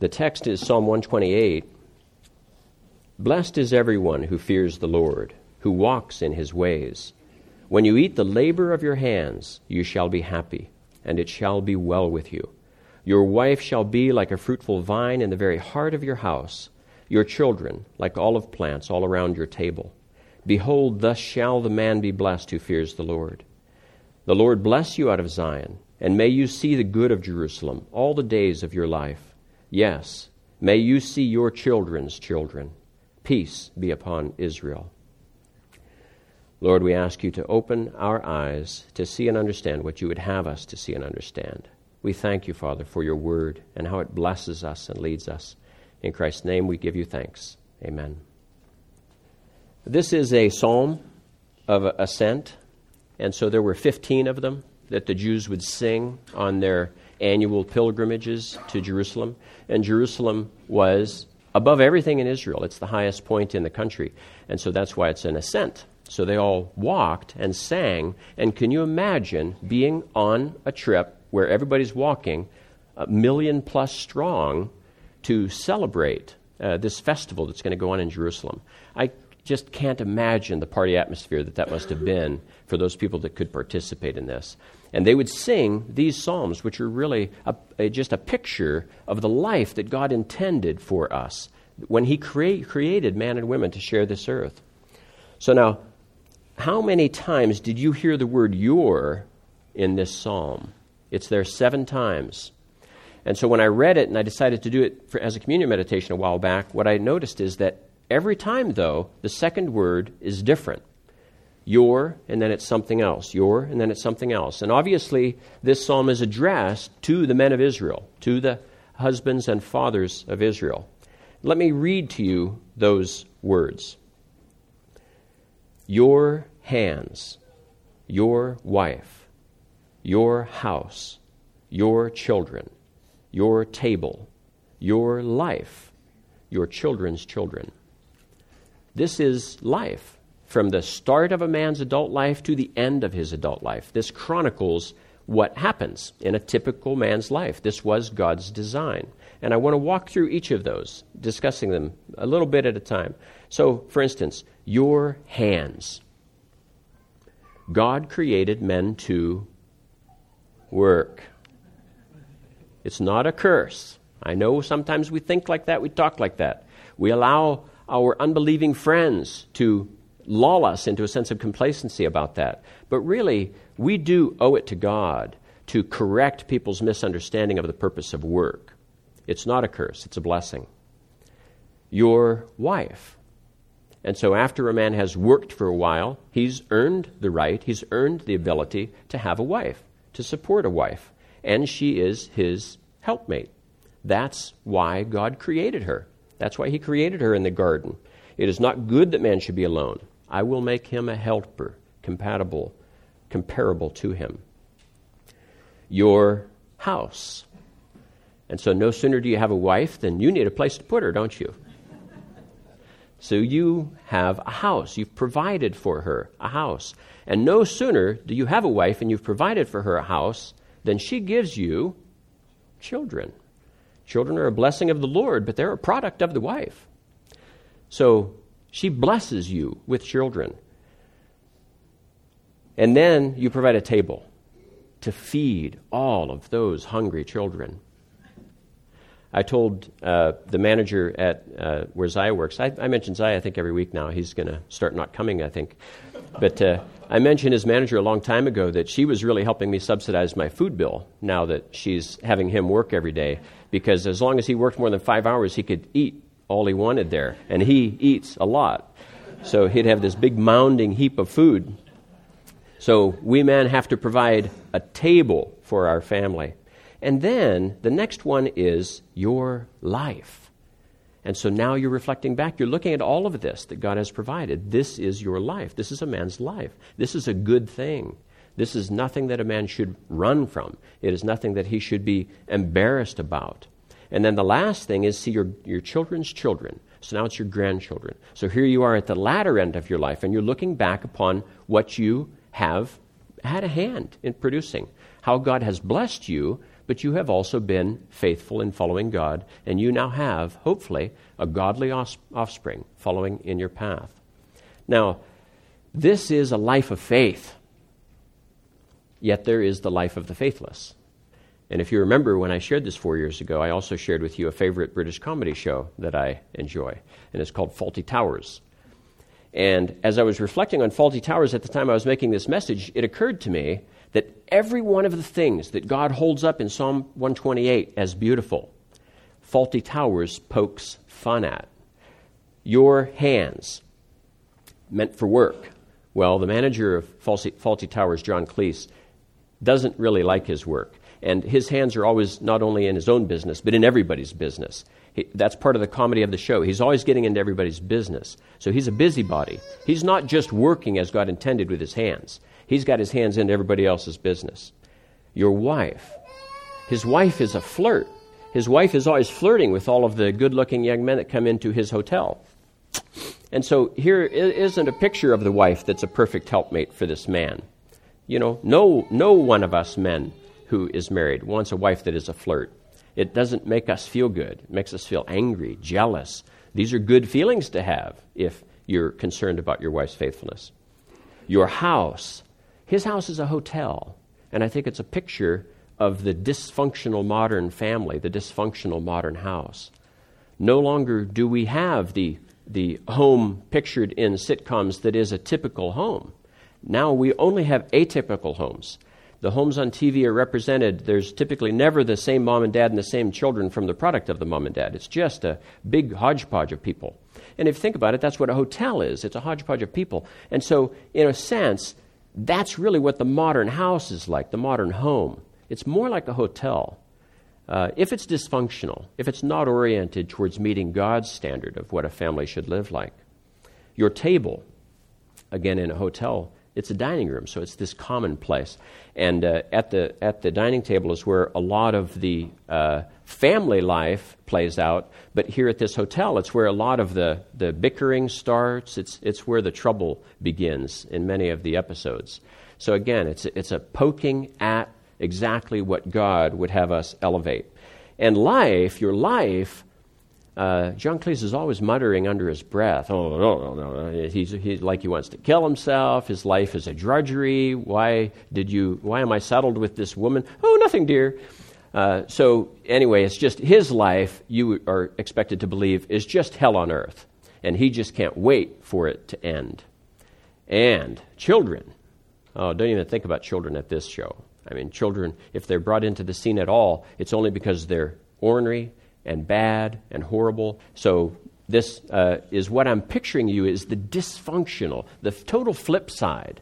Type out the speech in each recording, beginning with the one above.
The text is Psalm 128. Blessed is everyone who fears the Lord, who walks in his ways. When you eat the labor of your hands, you shall be happy, and it shall be well with you. Your wife shall be like a fruitful vine in the very heart of your house, your children like olive plants all around your table. Behold, thus shall the man be blessed who fears the Lord. The Lord bless you out of Zion, and may you see the good of Jerusalem all the days of your life. Yes, may you see your children's children. Peace be upon Israel. Lord, we ask you to open our eyes to see and understand what you would have us to see and understand. We thank you, Father, for your word and how it blesses us and leads us. In Christ's name, we give you thanks. Amen. This is a psalm of ascent, and so there were 15 of them that the Jews would sing on their annual pilgrimages to Jerusalem. And Jerusalem was above everything in Israel. It's the highest point in the country. And so that's why it's an ascent. So they all walked and sang. And can you imagine being on a trip where everybody's walking, a million plus strong, to celebrate uh, this festival that's going to go on in Jerusalem? I just can't imagine the party atmosphere that that must have been for those people that could participate in this. And they would sing these psalms, which are really a, a, just a picture of the life that God intended for us when He crea- created man and women to share this earth. So now, how many times did you hear the word your in this psalm? It's there seven times. And so when I read it and I decided to do it for, as a communion meditation a while back, what I noticed is that every time, though, the second word is different your, and then it's something else, your, and then it's something else. And obviously, this psalm is addressed to the men of Israel, to the husbands and fathers of Israel. Let me read to you those words Your hands, your wife, your house, your children, your table, your life, your children's children. This is life from the start of a man's adult life to the end of his adult life. This chronicles what happens in a typical man's life. This was God's design. And I want to walk through each of those, discussing them a little bit at a time. So, for instance, your hands. God created men to work. It's not a curse. I know sometimes we think like that, we talk like that. We allow our unbelieving friends to lull us into a sense of complacency about that. But really, we do owe it to God to correct people's misunderstanding of the purpose of work. It's not a curse, it's a blessing. Your wife. And so, after a man has worked for a while, he's earned the right, he's earned the ability to have a wife, to support a wife. And she is his helpmate. That's why God created her. That's why he created her in the garden. It is not good that man should be alone. I will make him a helper, compatible, comparable to him. Your house. And so, no sooner do you have a wife than you need a place to put her, don't you? So, you have a house. You've provided for her a house. And no sooner do you have a wife and you've provided for her a house than she gives you children. Children are a blessing of the Lord, but they're a product of the wife. So, she blesses you with children. And then you provide a table to feed all of those hungry children. I told uh, the manager at uh, where Zaya works, I, I mention Zaya, I think, every week now. He's going to start not coming, I think. But uh, I mentioned his manager a long time ago that she was really helping me subsidize my food bill now that she's having him work every day. Because as long as he worked more than five hours, he could eat all he wanted there. And he eats a lot. So he'd have this big mounding heap of food. So we men have to provide a table for our family. And then the next one is your life. And so now you're reflecting back. You're looking at all of this that God has provided. This is your life. This is a man's life. This is a good thing. This is nothing that a man should run from. It is nothing that he should be embarrassed about. And then the last thing is see your, your children's children. So now it's your grandchildren. So here you are at the latter end of your life, and you're looking back upon what you have had a hand in producing, how God has blessed you but you have also been faithful in following God, and you now have, hopefully, a godly offspring following in your path. Now, this is a life of faith, yet there is the life of the faithless. And if you remember when I shared this four years ago, I also shared with you a favorite British comedy show that I enjoy, and it's called Fawlty Towers. And as I was reflecting on Fawlty Towers at the time I was making this message, it occurred to me every one of the things that God holds up in Psalm 128 as beautiful, Fawlty Towers pokes fun at. Your hands, meant for work. Well, the manager of Fawlty, Towers, John Cleese, doesn't really like his work. And his hands are always not only in his own business, but in everybody's business. He, that's part of the comedy of the show. He's always getting into everybody's business. So he's a busybody. He's not just working as God intended with his hands, he's got his hands into everybody else's business. Your wife. His wife is a flirt. His wife is always flirting with all of the good looking young men that come into his hotel. And so here isn't a picture of the wife that's a perfect helpmate for this man. You know, no, no one of us men who is married wants a wife that is a flirt. It doesn't make us feel good. It makes us feel angry, jealous. These are good feelings to have if you're concerned about your wife's faithfulness. Your house. His house is a hotel. And I think it's a picture of the dysfunctional modern family, the dysfunctional modern house. No longer do we have the, the home pictured in sitcoms that is a typical home. Now we only have atypical homes the homes on TV are represented. There's typically never the same mom and dad and the same children from the product of the mom and dad. It's just a big hodgepodge of people. And if you think about it, that's what a hotel is it's a hodgepodge of people. And so, in a sense, that's really what the modern house is like, the modern home. It's more like a hotel. Uh, if it's dysfunctional, if it's not oriented towards meeting God's standard of what a family should live like. Your table, again, in a hotel, it's a dining room, so it's this common place. And uh, at, the, at the dining table is where a lot of the uh, family life plays out. But here at this hotel, it's where a lot of the, the bickering starts. It's, it's where the trouble begins in many of the episodes. So again, it's, it's a poking at exactly what God would have us elevate. And life, your life, uh, John Cleese is always muttering under his breath. Oh, no, no, no. He's, he's like he wants to kill himself. His life is a drudgery. Why did you, why am I saddled with this woman? Oh, nothing, dear. Uh, so, anyway, it's just his life, you are expected to believe, is just hell on earth. And he just can't wait for it to end. And children. Oh, don't even think about children at this show. I mean, children, if they're brought into the scene at all, it's only because they're ornery, and bad and horrible. So this uh, is what I'm picturing you is the dysfunctional, the total flip side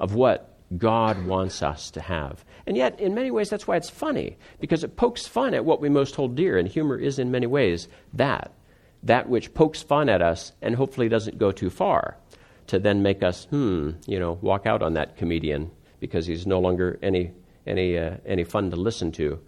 of what God wants us to have. And yet, in many ways, that's why it's funny, because it pokes fun at what we most hold dear, and humor is, in many ways, that. That which pokes fun at us and hopefully doesn't go too far to then make us, hmm, you know, walk out on that comedian because he's no longer any, any, uh, any fun to listen to.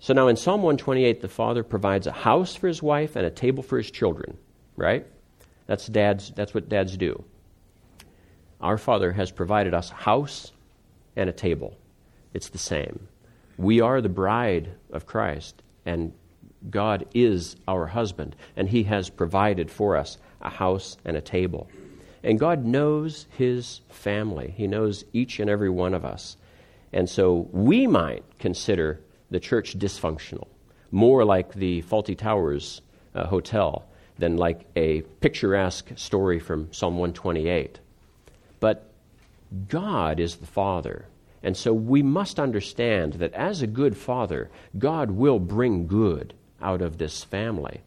So now in Psalm 128, the father provides a house for his wife and a table for his children, right? That's dad's that's what dads do. Our father has provided us a house and a table. It's the same. We are the bride of Christ and God is our husband and he has provided for us a house and a table. And God knows his family. He knows each and every one of us. And so we might consider the church dysfunctional, more like the Fawlty Towers uh, Hotel than like a picturesque story from Psalm 128. But God is the Father. And so we must understand that as a good father, God will bring good out of this family.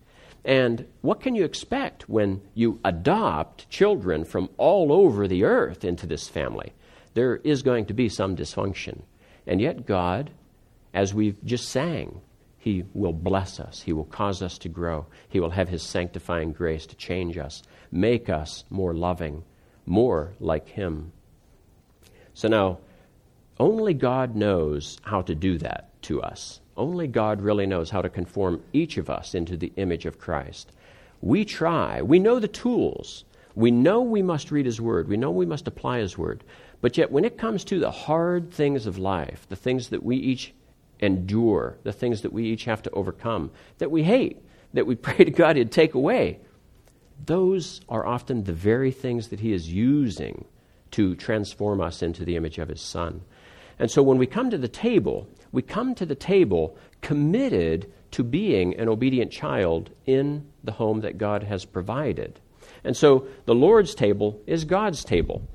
And what can you expect when you adopt children from all over the earth into this family? There is going to be some dysfunction. And yet, God as we've just sang, He will bless us. He will cause us to grow. He will have His sanctifying grace to change us, make us more loving, more like Him. So now, only God knows how to do that to us. Only God really knows how to conform each of us into the image of Christ. We try, we know the tools. We know we must read His Word. We know we must apply His Word. But yet, when it comes to the hard things of life, the things that we each endure, the things that we each have to overcome, that we hate, that we pray to God He'd take away, those are often the very things that He is using to transform us into the image of His Son. And so when we come to the table, we come to the table committed to being an obedient child in the home that God has provided. And so the Lord's table is God's table.